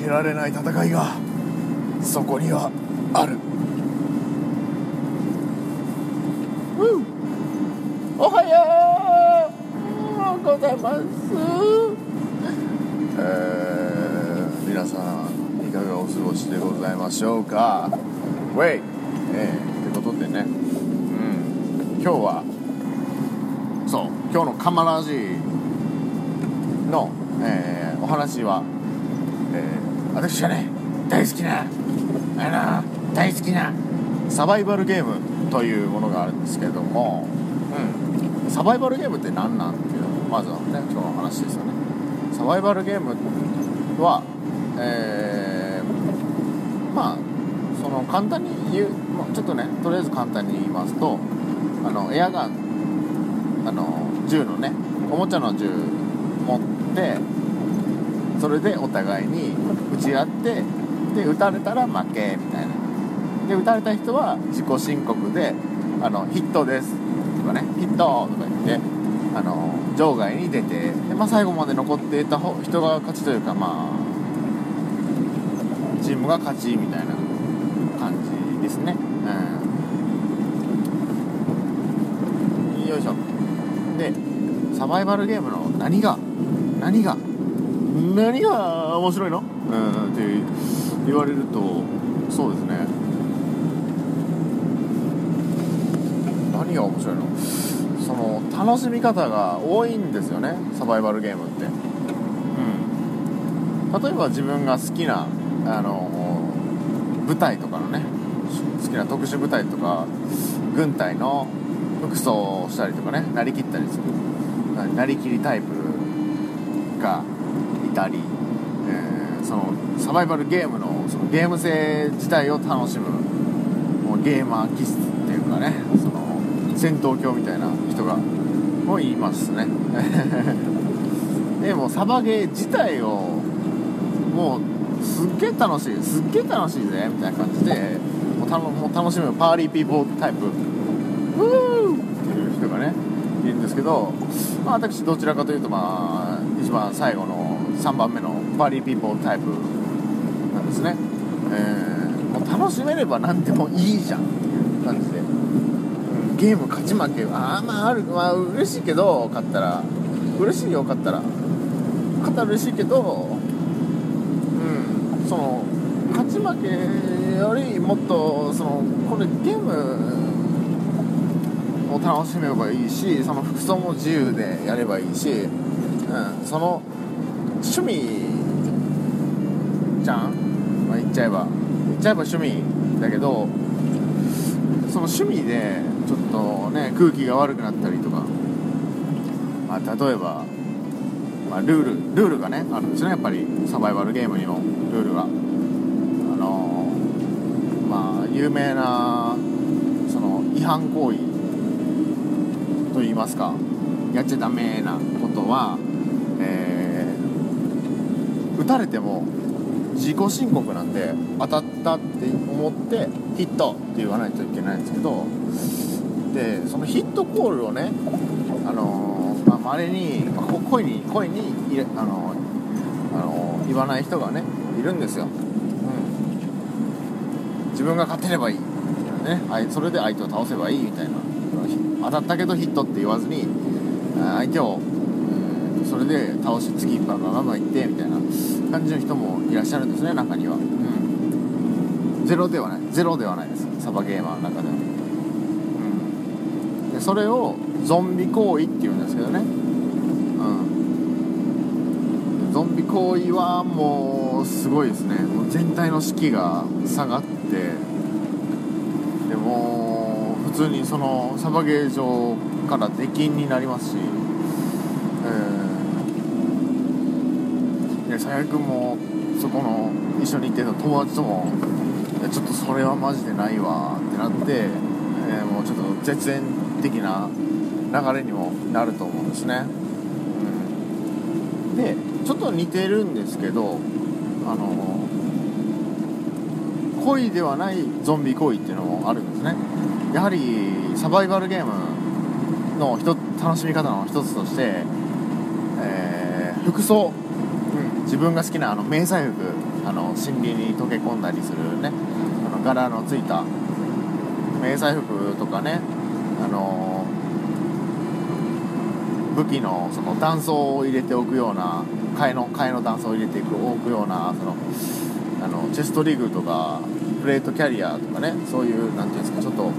けられない戦いがそこにはある。おはようございます。えー、皆さんいかがお過ごしでございましょうか？ウェイえー、ってことでね。うん。今日はそう今日のカマラジの、えー、お話は、えー、私がね大好きなあの大好きなサバイバルゲームというものがあるんですけども、うん、サバイバルゲームって何なんっていうのまずはね今日の話ですよね。サバイバルゲームはえー、まあその簡単に言うちょっとねとりあえず簡単に言いますとあのエアガンあの銃のねおもちゃの銃持ってそれでお互いに撃ち合ってで撃たれたら負けみたいな。で撃たれた人は自己申告で「あのヒットです」とかね「ヒット!」とか言ってあの場外に出てで、まあ、最後まで残っていた人が勝ちというかまあチームが勝ちみたいな感じですね。うん。よいしょ。でサバイバルゲームの何が何が何が面白いの？うんって言われるとそうですね。何が面白いの？その楽しみ方が多いんですよねサバイバルゲームって。うん。例えば自分が好きなあの舞台とかのね好きな特殊部隊とか軍隊の服装をしたりとかねなりきったりする。なりきりタイプがたり、えー、そのサバイバルゲームのそのゲーム性自体を楽しむもうゲーマー気質っていうかねその戦闘狂みたいな人がもいますね。でもサバゲー自体をもうすっげえ楽しいすっげえ楽しいぜみたいな感じでもうたもう楽しむパーリーピーポータイプ。ウーっていう人がねいるんですけど、まあ、私どちらかというとまあ一番最後の3番目のパーリーピーポータイプなんですね、えー、もう楽しめれば何でもいいじゃんっていう感じで、うん、ゲーム勝ち負けああまああるまあ嬉しいけど勝ったら。嬉しいよ勝ったら。勝ったら嬉しいけどうんその勝ち負けよりもっとそのこれゲームを楽しめばいいしその服装も自由でやればいいし、うん、その趣味じゃん、まあ、言っちゃえば。言っちゃえば趣味だけどその趣味でちょっとね空気が悪くなったりとか、まあ、例えば、まあ、ルールルールがねあるんですね。やっぱりサバイバルゲームにもルールが。あのまあ有名なその違反行為と言いますかやっちゃダメなことは、打たれても自己申告なんで当たったって思ってヒットって言わないといけないんですけどでそのヒットコールをねあのー、まあ、稀に、まあ、声に声に入れあのー、あのー、言わない人がねいるんですよ、うん、自分が勝てればいい。ね、はいそれで相手を倒せばいいみたいな。当たったけどヒットって言わずに相手を、それで倒して次バンババンバン行ってみたいな感じの人もいらっしゃるんですね中には、うん、ゼロではない。ゼロではないです。サバゲーマーの中では、うん、でそれをゾンビ行為っていうんですけどね、うん、ゾンビ行為はもうすごいですね。もう全体の士気が下がって。でも普通にそのサバゲー場から出禁になりますし、えー、で最悪もそこの一緒に行ってた友達とも「ちょっとそれはマジでないわ」ってなって、えー、もうちょっと絶縁的な流れにもなると思うんですね、うん、でちょっと似てるんですけどあの恋ではないゾンビ行為っていうのもあるんですね。やはりサバイバルゲームの楽しみ方の一つとして、えー、服装、自分が好きなあの迷彩服あの森林に溶け込んだりするねあの柄のついた迷彩服とかねあの武器のその弾倉を入れておくような替えの替えの弾倉を入れていくおくようなそのあのチェストリグとかプレートキャリアとかねそういうなんていうんですかちょっと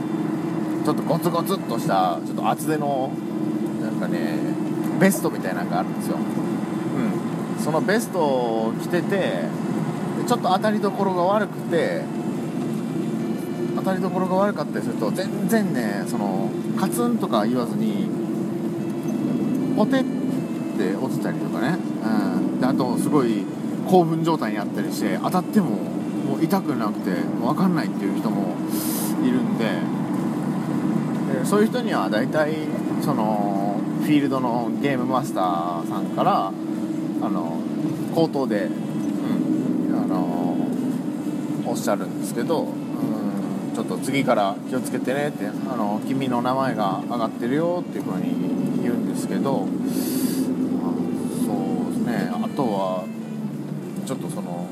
ちょっとゴツゴツっとしたちょっと厚手のなんかねベストみたいなのがあるんですよ。そのベストを着ててちょっと当たりどころが悪くて当たりどころが悪かったりすると全然ねそのカツンとか言わずにポテって落ちたりとかね、うん、であとすごい興奮状態にあったりして当たってももう痛くなくて分かんないっていう人もいるんででそういう人には大体そのフィールドのゲームマスターさんからあの口頭で、うん、あのおっしゃるんですけど、うん、ちょっと次から気をつけてねってあの君の名前が上がってるよっていう風に言うんですけど、まあそうですね。あとはちょっとその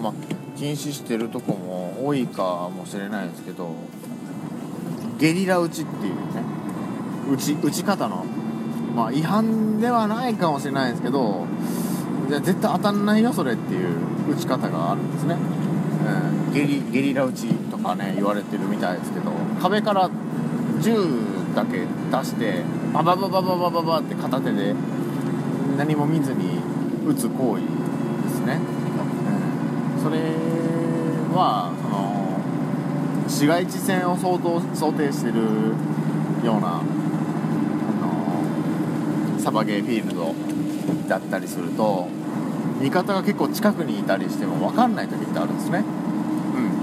ま禁止してるとこも多いかもしれないですけどゲリラ打ちっていうね打ち打ち方のまあ違反ではないかもしれないですけどいや絶対当たんないよそれっていう打ち方があるんですね、うん、ゲリゲリラ打ちとかね言われてるみたいですけど壁から銃だけ出してババババババババって片手で何も見ずに撃つ行為ですね、うん、それはその市街地戦を相当想定してるようなあのサバゲーフィールドだったりすると味方が結構近くにいたりしても分かんない時ってあるんですね、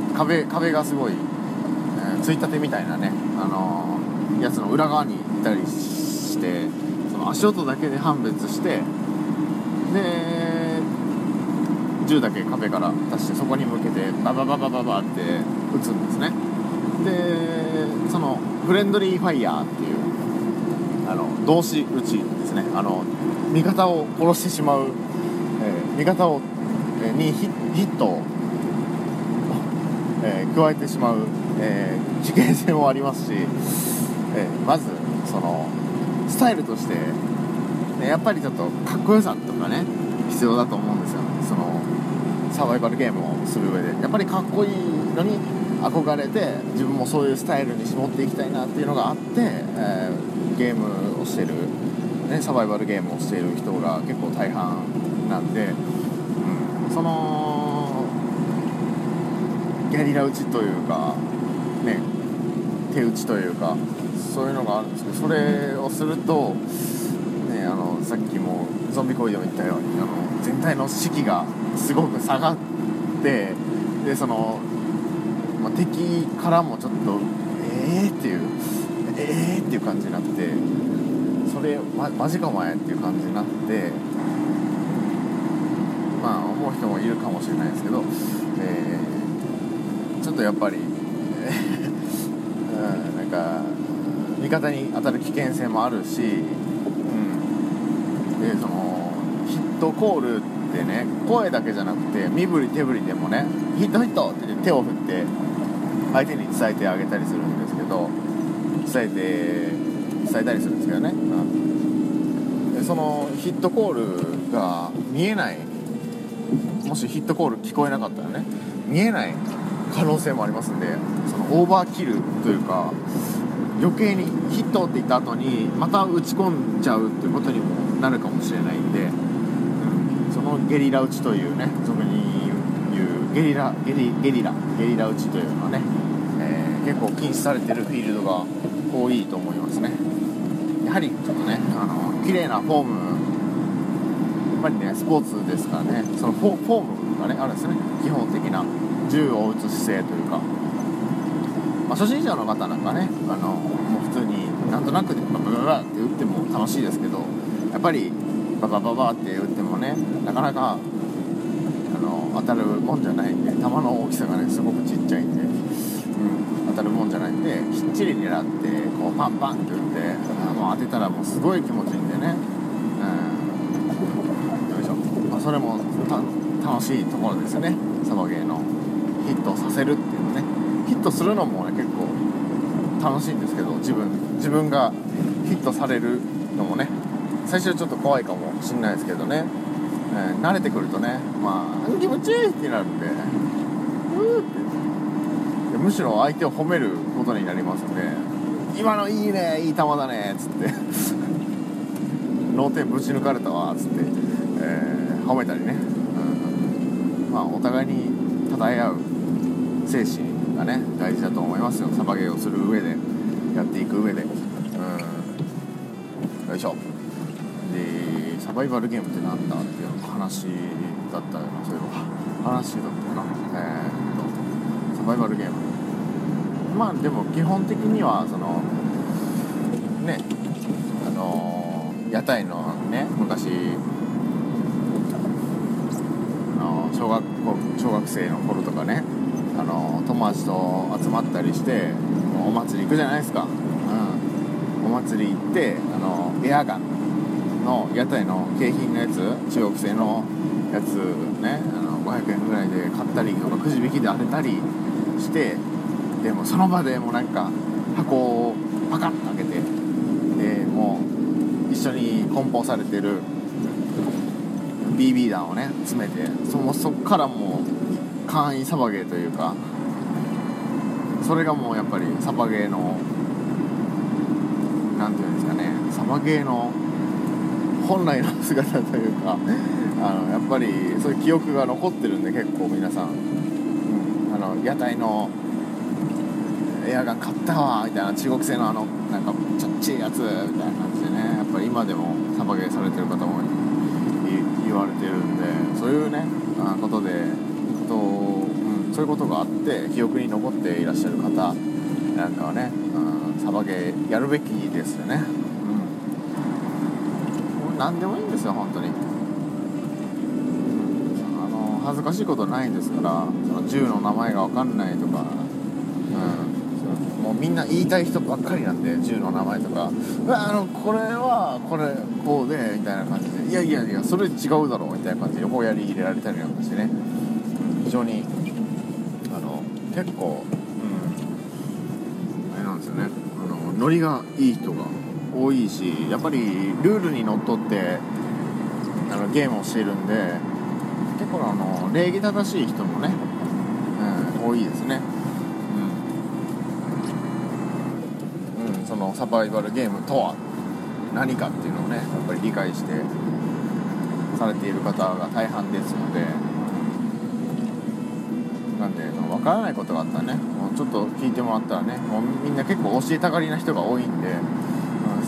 うん、壁壁がすごい、えーついたてみたいなね、あのやつの裏側にいたりしてその足音だけで判別してで銃だけ壁から出してそこに向けてババババババって撃つんですね。でそのフレンドリーファイヤーっていうあの動詞撃ちですね。あの味方を殺してしまう、味方を、にヒットを、えー加えてしまう、えー事件性もありますし、えーまずそのスタイルとして、ね、やっぱりちょっとかっこよさとかね必要だと思うんですよ。ねそのサバイバルゲームをする上で。やっぱりかっこいいのに憧れて自分もそういうスタイルに絞っていきたいなっていうのがあって、えーゲームをしてる、ね、サバイバルゲームをしている人が結構大半なんで、うん、そのゲリラ打ちというかね手打ちというかそういうのがあるんですけどそれをすると、ね、あのさっきもゾンビコイでも言ったようにあの全体の士気がすごく下がってでその、まあ、敵からもちょっとえーっていうえーっていう感じになってそれ、ま、マジかお前っていう感じになってまあ思う人もいるかもしれないですけど、えーちょっとやっぱり、えー うん、なんか味方に当たる危険性もあるし、うん、でそのヒットコールってね声だけじゃなくて身振り手振りでもねヒットヒットって手を振って相手に伝えてあげたりするんですけど伝えて伝えたりするんですけどね、うん、そのヒットコールが見えないもしヒットコール聞こえなかったらね見えない可能性もありますんでそのオーバーキルというか余計にヒットって言った後にまた打ち込んじゃうっていうことにもなるかもしれないんで、うんそのゲリラ打ちというね俗に言うゲリラゲリゲリラゲリラ打ちというのはね、えー結構禁止されてるフィールドが多いと思いますね。やはりちょっとねあの綺麗なフォームぱりねスポーツですからね。そのフォフォームがねあるんですよね。基本的な。銃を撃つ姿勢というか、まあ、初心者の方なんかねあのもう普通になんとなくでババババって撃っても楽しいですけどやっぱりババババって撃ってもねなかなかあの当たるもんじゃないんで弾の大きさがねすごくちっちゃいんで、うん、当たるもんじゃないんできっちり狙ってこうパンパンって打ってあもう当てたらもうすごい気持ちいいんでね、それも楽しいところですよね。サバゲーのヒットさせるっていうのね。ヒットするのもね結構楽しいんですけど自分自分がヒットされるのもね最初はちょっと怖いかもしんないですけどね、えー慣れてくるとねまあ気持ちいいってなるんでうーって。むしろ相手を褒めることになりますんで今のいいねいい球だねっつって。脳天ぶち抜かれたわっつって、えー褒めたりね、うん、まあお互いに称え合う。精神がね大事だと思いますよ。サバゲーをする上でやっていく上で。うん。よいしょ。でサバイバルゲームってなんだっていう話だったよな。そういえば。話だったよな。えー、っとサバイバルゲーム。まあでも基本的にはそのねあの屋台のね昔あの小学校小学生の頃とかねあの友達と集まったりしてお祭り行くじゃないですか、うん、お祭り行ってあのエアガンの屋台の景品のやつ中国製のやつねあの500円ぐらいで買ったりとかくじ引きで当てたりしてでもその場でもうなんか箱をパカッと開けてでもう一緒に梱包されてる BB 弾をね詰めてそもそっからもう簡易サバゲーというかそれがもうやっぱりサバゲーのなんていうんですかねサバゲーの本来の姿というかあのやっぱりそういう記憶が残ってるんで結構皆さん、うん、あの屋台のエアガン買ったわみたいな中国製のあのなんかちょっちいやつみたいな感じでねやっぱり今でもサバゲーされてる方もそういうねあことでこと、うん、そういうことがあって記憶に残っていらっしゃる方なんかはね、うん、サバゲーやるべきですよね。うん。何でもいいんですよ本当に。あの恥ずかしいことないんですからその銃の名前が分かんないとかうん。もうみんな言いたい人ばっかりなんで銃の名前とか。うわあのこれはこれこうでみたいな感じで。やいやいやそれ違うだろうみたいな感じで横やり入れられたりなんかしてね、非常にあの結構うんあれなんですよね。あのノリがいい人が多いしやっぱりルールにのっとってあのゲームをしているんで結構あの礼儀正しい人もね、うん、多いですね。うん、うん、そのサバイバルゲームとは何かっていうのをねやっぱり理解してされている方が大半ですのでなんで分からないことがあったらねもうちょっと聞いてもらったらねもうみんな結構教えたがりな人が多いんで、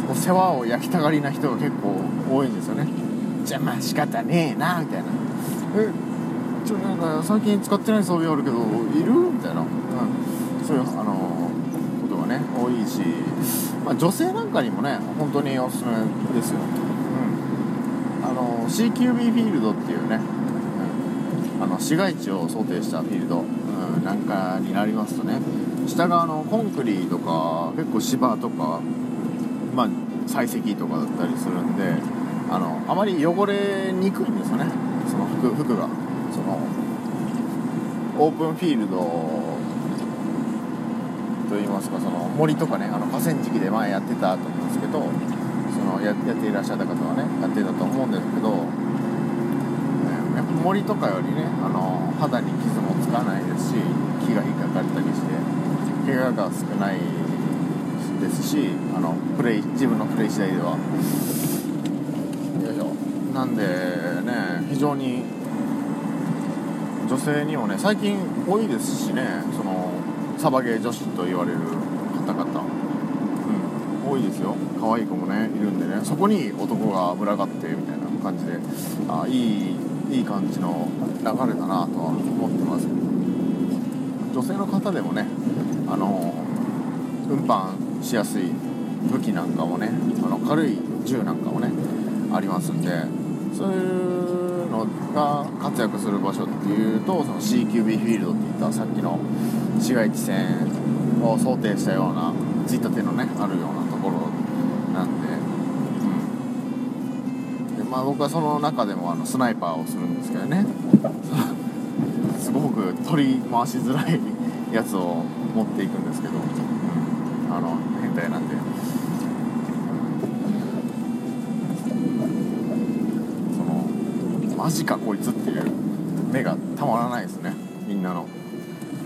うん、世話を焼きたがりな人が結構多いんですよね。じゃあまあ仕方ねえなみたいな。えちょなんか最近使ってない装備あるけどいる？みたいな、うん、そういうあのことがね多いし、まあ、女性なんかにもね本当におすすめですよ、CQB フィールドっていうね、うん、あの市街地を想定したフィールド、うん、なんかになりますとね下側のコンクリとか結構芝とかまあ採石とかだったりするんであのあまり汚れにくいんですよねその服服が。そのオープンフィールドといいますかその森とかねあの河川敷で前やってたと思うんですけどのややっていらっしゃった方はねやってたと思うんですけど、えやっぱ森とかよりねあの肌に傷もつかないですし木が引っかかったりして怪我が少ないですしあのプレイ自分のプレイ次第では。よいしょ。なんでね非常に女性にもね最近多いですしねそのサバゲー女子と言われる方々多いですよ。可愛い子もねいるんでね。そこに男が群がってみたいな感じであいいいい感じの流れだなとは思ってます。女性の方でもねあの運搬しやすい武器なんかもねあの軽い銃なんかもねありますんでそういうのが活躍する場所っていうとその CQB フィールドっていったさっきの市街地戦を想定したようなついたてのねあるようなところなんで,、うん、でまあ僕はその中でもあのスナイパーをするんですけどね。すごく取り回しづらいやつを持っていくんですけど、あの変態なんで。そのマジかこいつっていう目がたまらないですね。みんなの。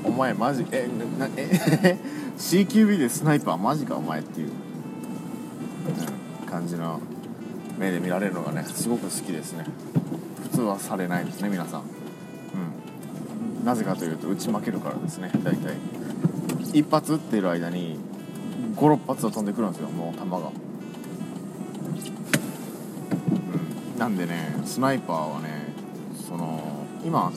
お前マジえなえ CQB でスナイパーマジかお前っていう、感じの。目で見られるのがねすごく好きですね。普通はされないですね皆さん。うん。なぜかというと打ち負けるからですね大体。一発撃ってる間に56発は飛んでくるんですよもう弾が。うん。なんでねスナイパーはねその今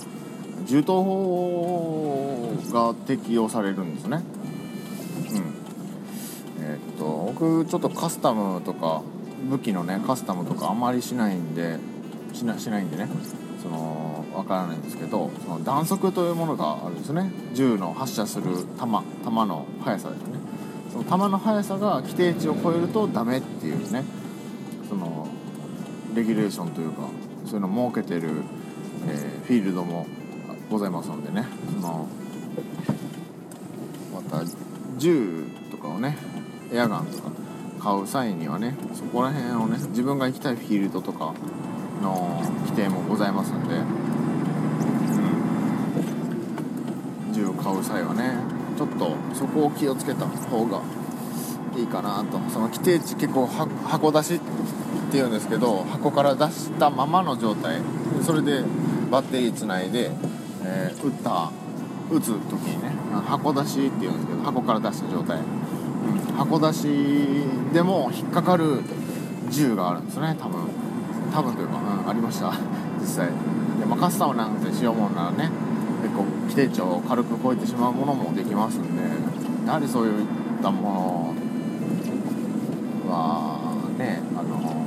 銃刀法が適用されるんですね。うん。えーっと僕ちょっとカスタムとか武器のねカスタムとかあんまりしないんでしなしないんでねそのわからないんですけどその弾速というものがあるんですね。銃の発射する弾弾の速さですね。その弾の速さが規定値を超えるとダメっていうねそのレギュレーションというかそういうのを設けてる、えーフィールドもございますのでね。そのまた銃とかをねエアガンとか買う際にはねそこら辺をね自分が行きたいフィールドとかの規定もございますんで、うん、銃を買う際はねちょっとそこを気をつけた方がいいかなと。その規定値結構箱出しっていうんですけど箱から出したままの状態。それでバッテリーつないで、えー打った打つ時にね箱出しっていうんですけど箱から出した状態、箱出しでも引っかかる銃があるんですね。多分。多分というか、うん、ありました。実際。で、まあ、カスタムなんてしようもんならね結構規定値を軽く超えてしまうものもできますんで。やはりそういったものはねあの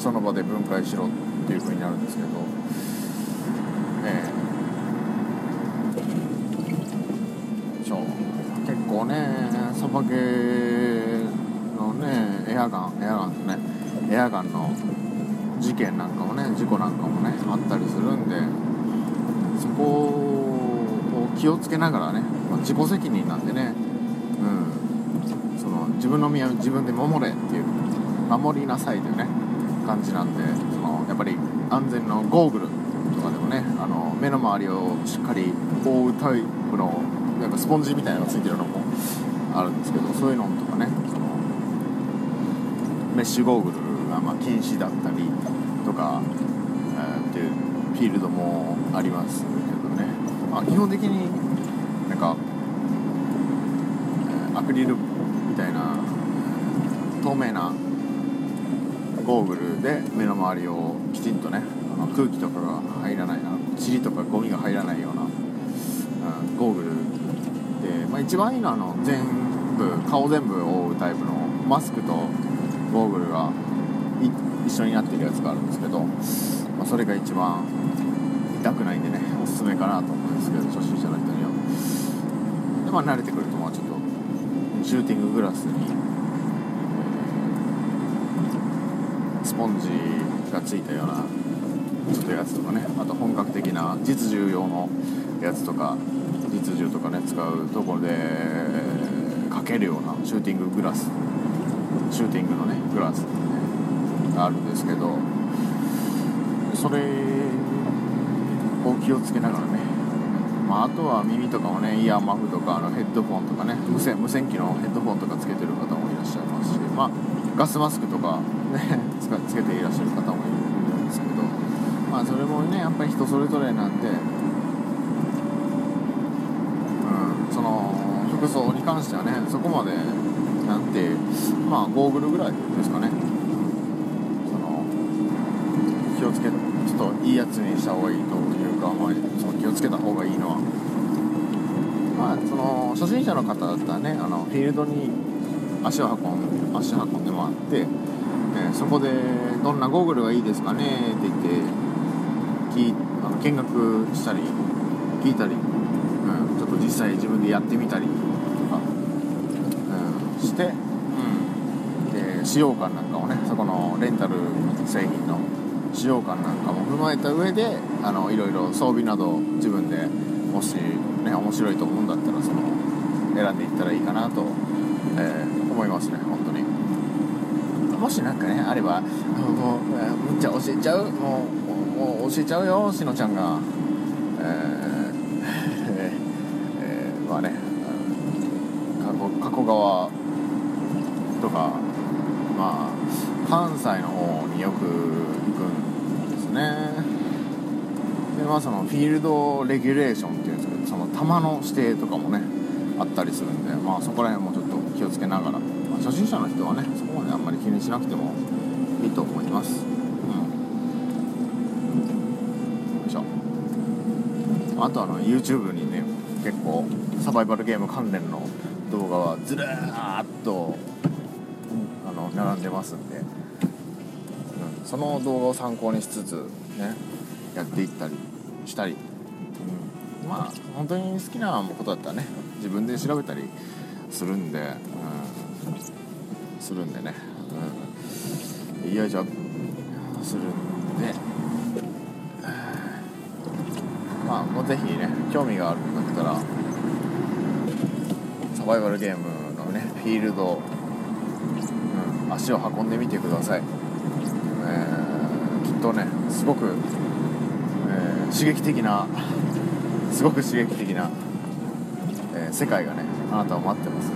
その場で分解しろっていう風になるんですけど。ええそう。結構ねバゲーのねエアガンエアガンとねエアガンの事件なんかもね事故なんかもねあったりするんでそこを気をつけながらね、まあ自己責任なんでねうんその自分の身は自分で守れっていう守りなさいというね感じなんでそのやっぱり安全のゴーグルとかでもねあの目の周りをしっかり覆うタイプのなんかスポンジみたいなのがついてるのもあるんですけどそういうのとかねそのメッシュゴーグルがま禁止だったりとか、えーっていうフィールドもありますけどね、まあ、基本的になんか、えアクリルみたいな透明なゴーグルで目の周りをきちんとねあの空気とかが入らないな塵とかゴミが入らないような、うん、ゴーグルで、まあ、一番いいのはあの全部顔全部覆うタイプのマスクとゴーグルが一緒になってるやつがあるんですけど、まあ、それが一番痛くないんでねおすすめかなと思うんですけど初心者の人には。でまあ慣れてくるとまあちょっとシューティンググラスにスポンジがついたようなちょっとやつとかねあと本格的な実銃用のやつとか実銃とかね使うところでけるようなシューティンググラス。シューティングのねグラス、ね、があるんですけどそれを気をつけながらね、まあ、あとは耳とかもねイヤーマフとかあのヘッドフォンとかね無線無線機のヘッドフォンとかつけてる方もいらっしゃいますし、まあ、ガスマスクとか、ね、つかつけていらっしゃる方もいるんですけど、まあ、それもねやっぱり人それぞれなんで、うん、その服装に関してはねそこまでなんてまあゴーグルぐらいですかね、その気をつけちょっといいやつにした方がいいというか、まあ、その気をつけた方がいいのは。まあその初心者の方だったらねあのフィールドに足を運ん足運んでもらって、えーそこでどんなゴーグルがいいですかねって言って聞あの見学したり聞いたり、うん、ちょっと実際自分でやってみたり、して、うん、で使用感なんかをねそこのレンタル製品の使用感なんかも踏まえた上であのいろいろ装備など自分でもしね面白いと思うんだったらその選んでいったらいいかなと、えー思いますね本当に。もしなんかねあればもうむっちゃ教えちゃうもうもう教えちゃうよしのちゃんが。えー えーまあねあの加古加古川とかまあ関西の方によく行くんですね。でまあそのフィールドレギュレーションっていうんですけどその球の指定とかもねあったりするんでまあそこら辺もちょっと気をつけながら、まあ、初心者の人はねそこまであんまり気にしなくてもいいと思います。うん。よいしょ。あとあの YouTube にね結構サバイバルゲーム関連の動画はずらーっと並んでますんで、うん、その動画を参考にしつつねやっていったりしたり、うん、まあ本当に好きなことだったらね自分で調べたりするんで、うん、するんでね、うん、よいしょ。するんで。まあもうぜひね興味があるんだったらサバイバルゲームのねフィールド、足を運んでみてください、えーきっとねすごく、えー刺激的なすごく刺激的な、えー世界がねあなたを待ってます。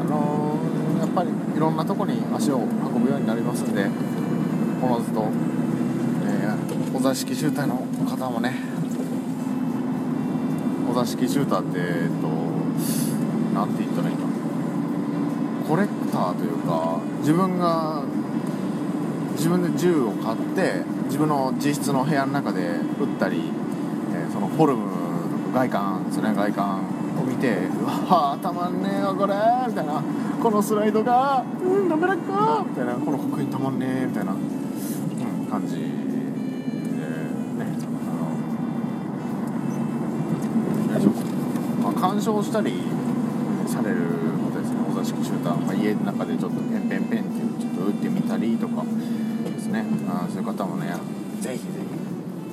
あのーやっぱりいろんなとこに足を運ぶようになりますんでおのずと、えーお座敷シューターの方もねお座敷シューターってえっとなんて言ったらいいかなコレクターというか自分が自分で銃を買って自分の自室の部屋の中で撃ったり、えーそのフォルムとか外観ですね外観を見てうわーたまんねえわこれみたいな。このスライドがうん滑らかみたいな。この刻印たまんねえみたいな、うん、感じでね。あのまあ鑑賞したりお座敷シューター、まあ、家の中でちょっとペンペンペンっていうちょっと打ってみたりとかですね。あそういう方もねぜひぜ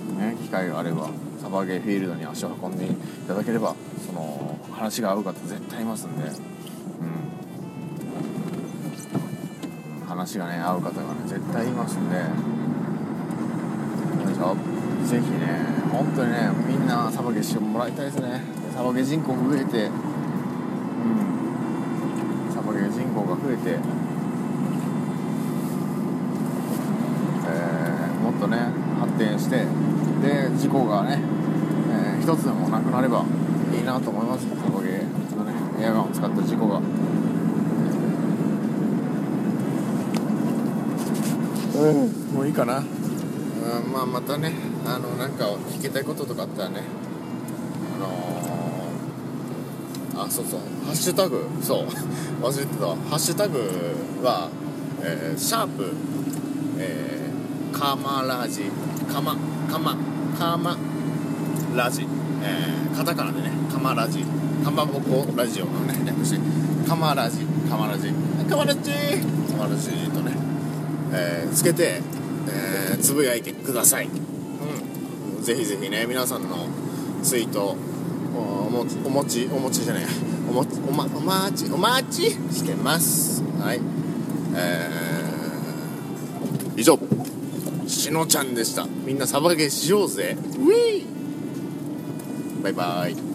ひね機会があればサバゲーフィールドに足を運んでいただければその話が合う方絶対いますんで、うん、話がね合う方がね絶対いますんで。ぜひね本当にねみんなサバゲーしてもらいたいですね。サバゲー人口増えてうんサバゲー人口が増えて。えーもっとね発展してで事故がね、えー一つでもなくなればいいなと思います。サバゲーのねエアガンを使った事故が、うん、もういいかな、うん、まあまたねあのなんか聞きたいこととかあったらねあそうそう。ハッシュタグ。そう。忘れてた。ハッシュタグは、えーシャープ。えー、カマラジ。カマカマカマラジ、えー、カタカナでね。カマラジ。かまぼこラジオ。のね略してカマラジ。カマラジ。カマラジ。カマラジとね、えーつけて、えーつぶやいてください、うん、ぜひぜひね皆さんのツイートおおもお持ちお持ちじゃないおもおまお待ちお待ちしてます。はい。えー、以上。しのちゃんでした。みんなサバゲーしようぜ。ウィーバイバイ